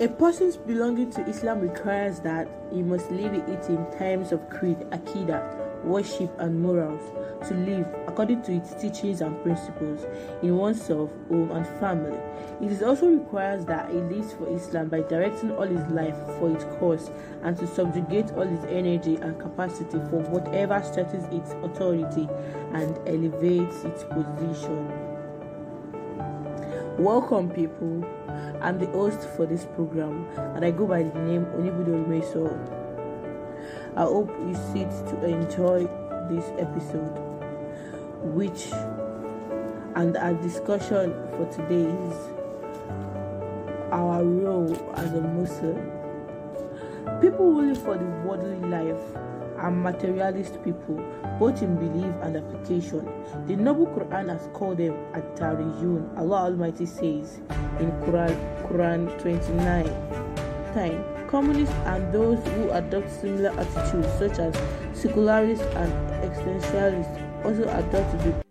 A person's belonging to Islam requires that he must live it in terms of creed, akida, worship, and morals to live according to its teachings and principles in oneself, home, and family. It is also requires that he lives for Islam by directing all his life for its cause and to subjugate all his energy and capacity for whatever stretches its authority and elevates its position. Welcome, people. I'm the host for this program, and I go by the name Onibudo Rumeso. I hope you sit to enjoy this episode, which and our discussion for today is our role as a Muslim. People who live for the worldly life are materialist people, both in belief and application. The Noble Quran has called them At-Tariyun. Allah Almighty says in Quran, Quran 29 time. Communists and those who adopt similar attitudes, such as secularists and existentialists, also adopt the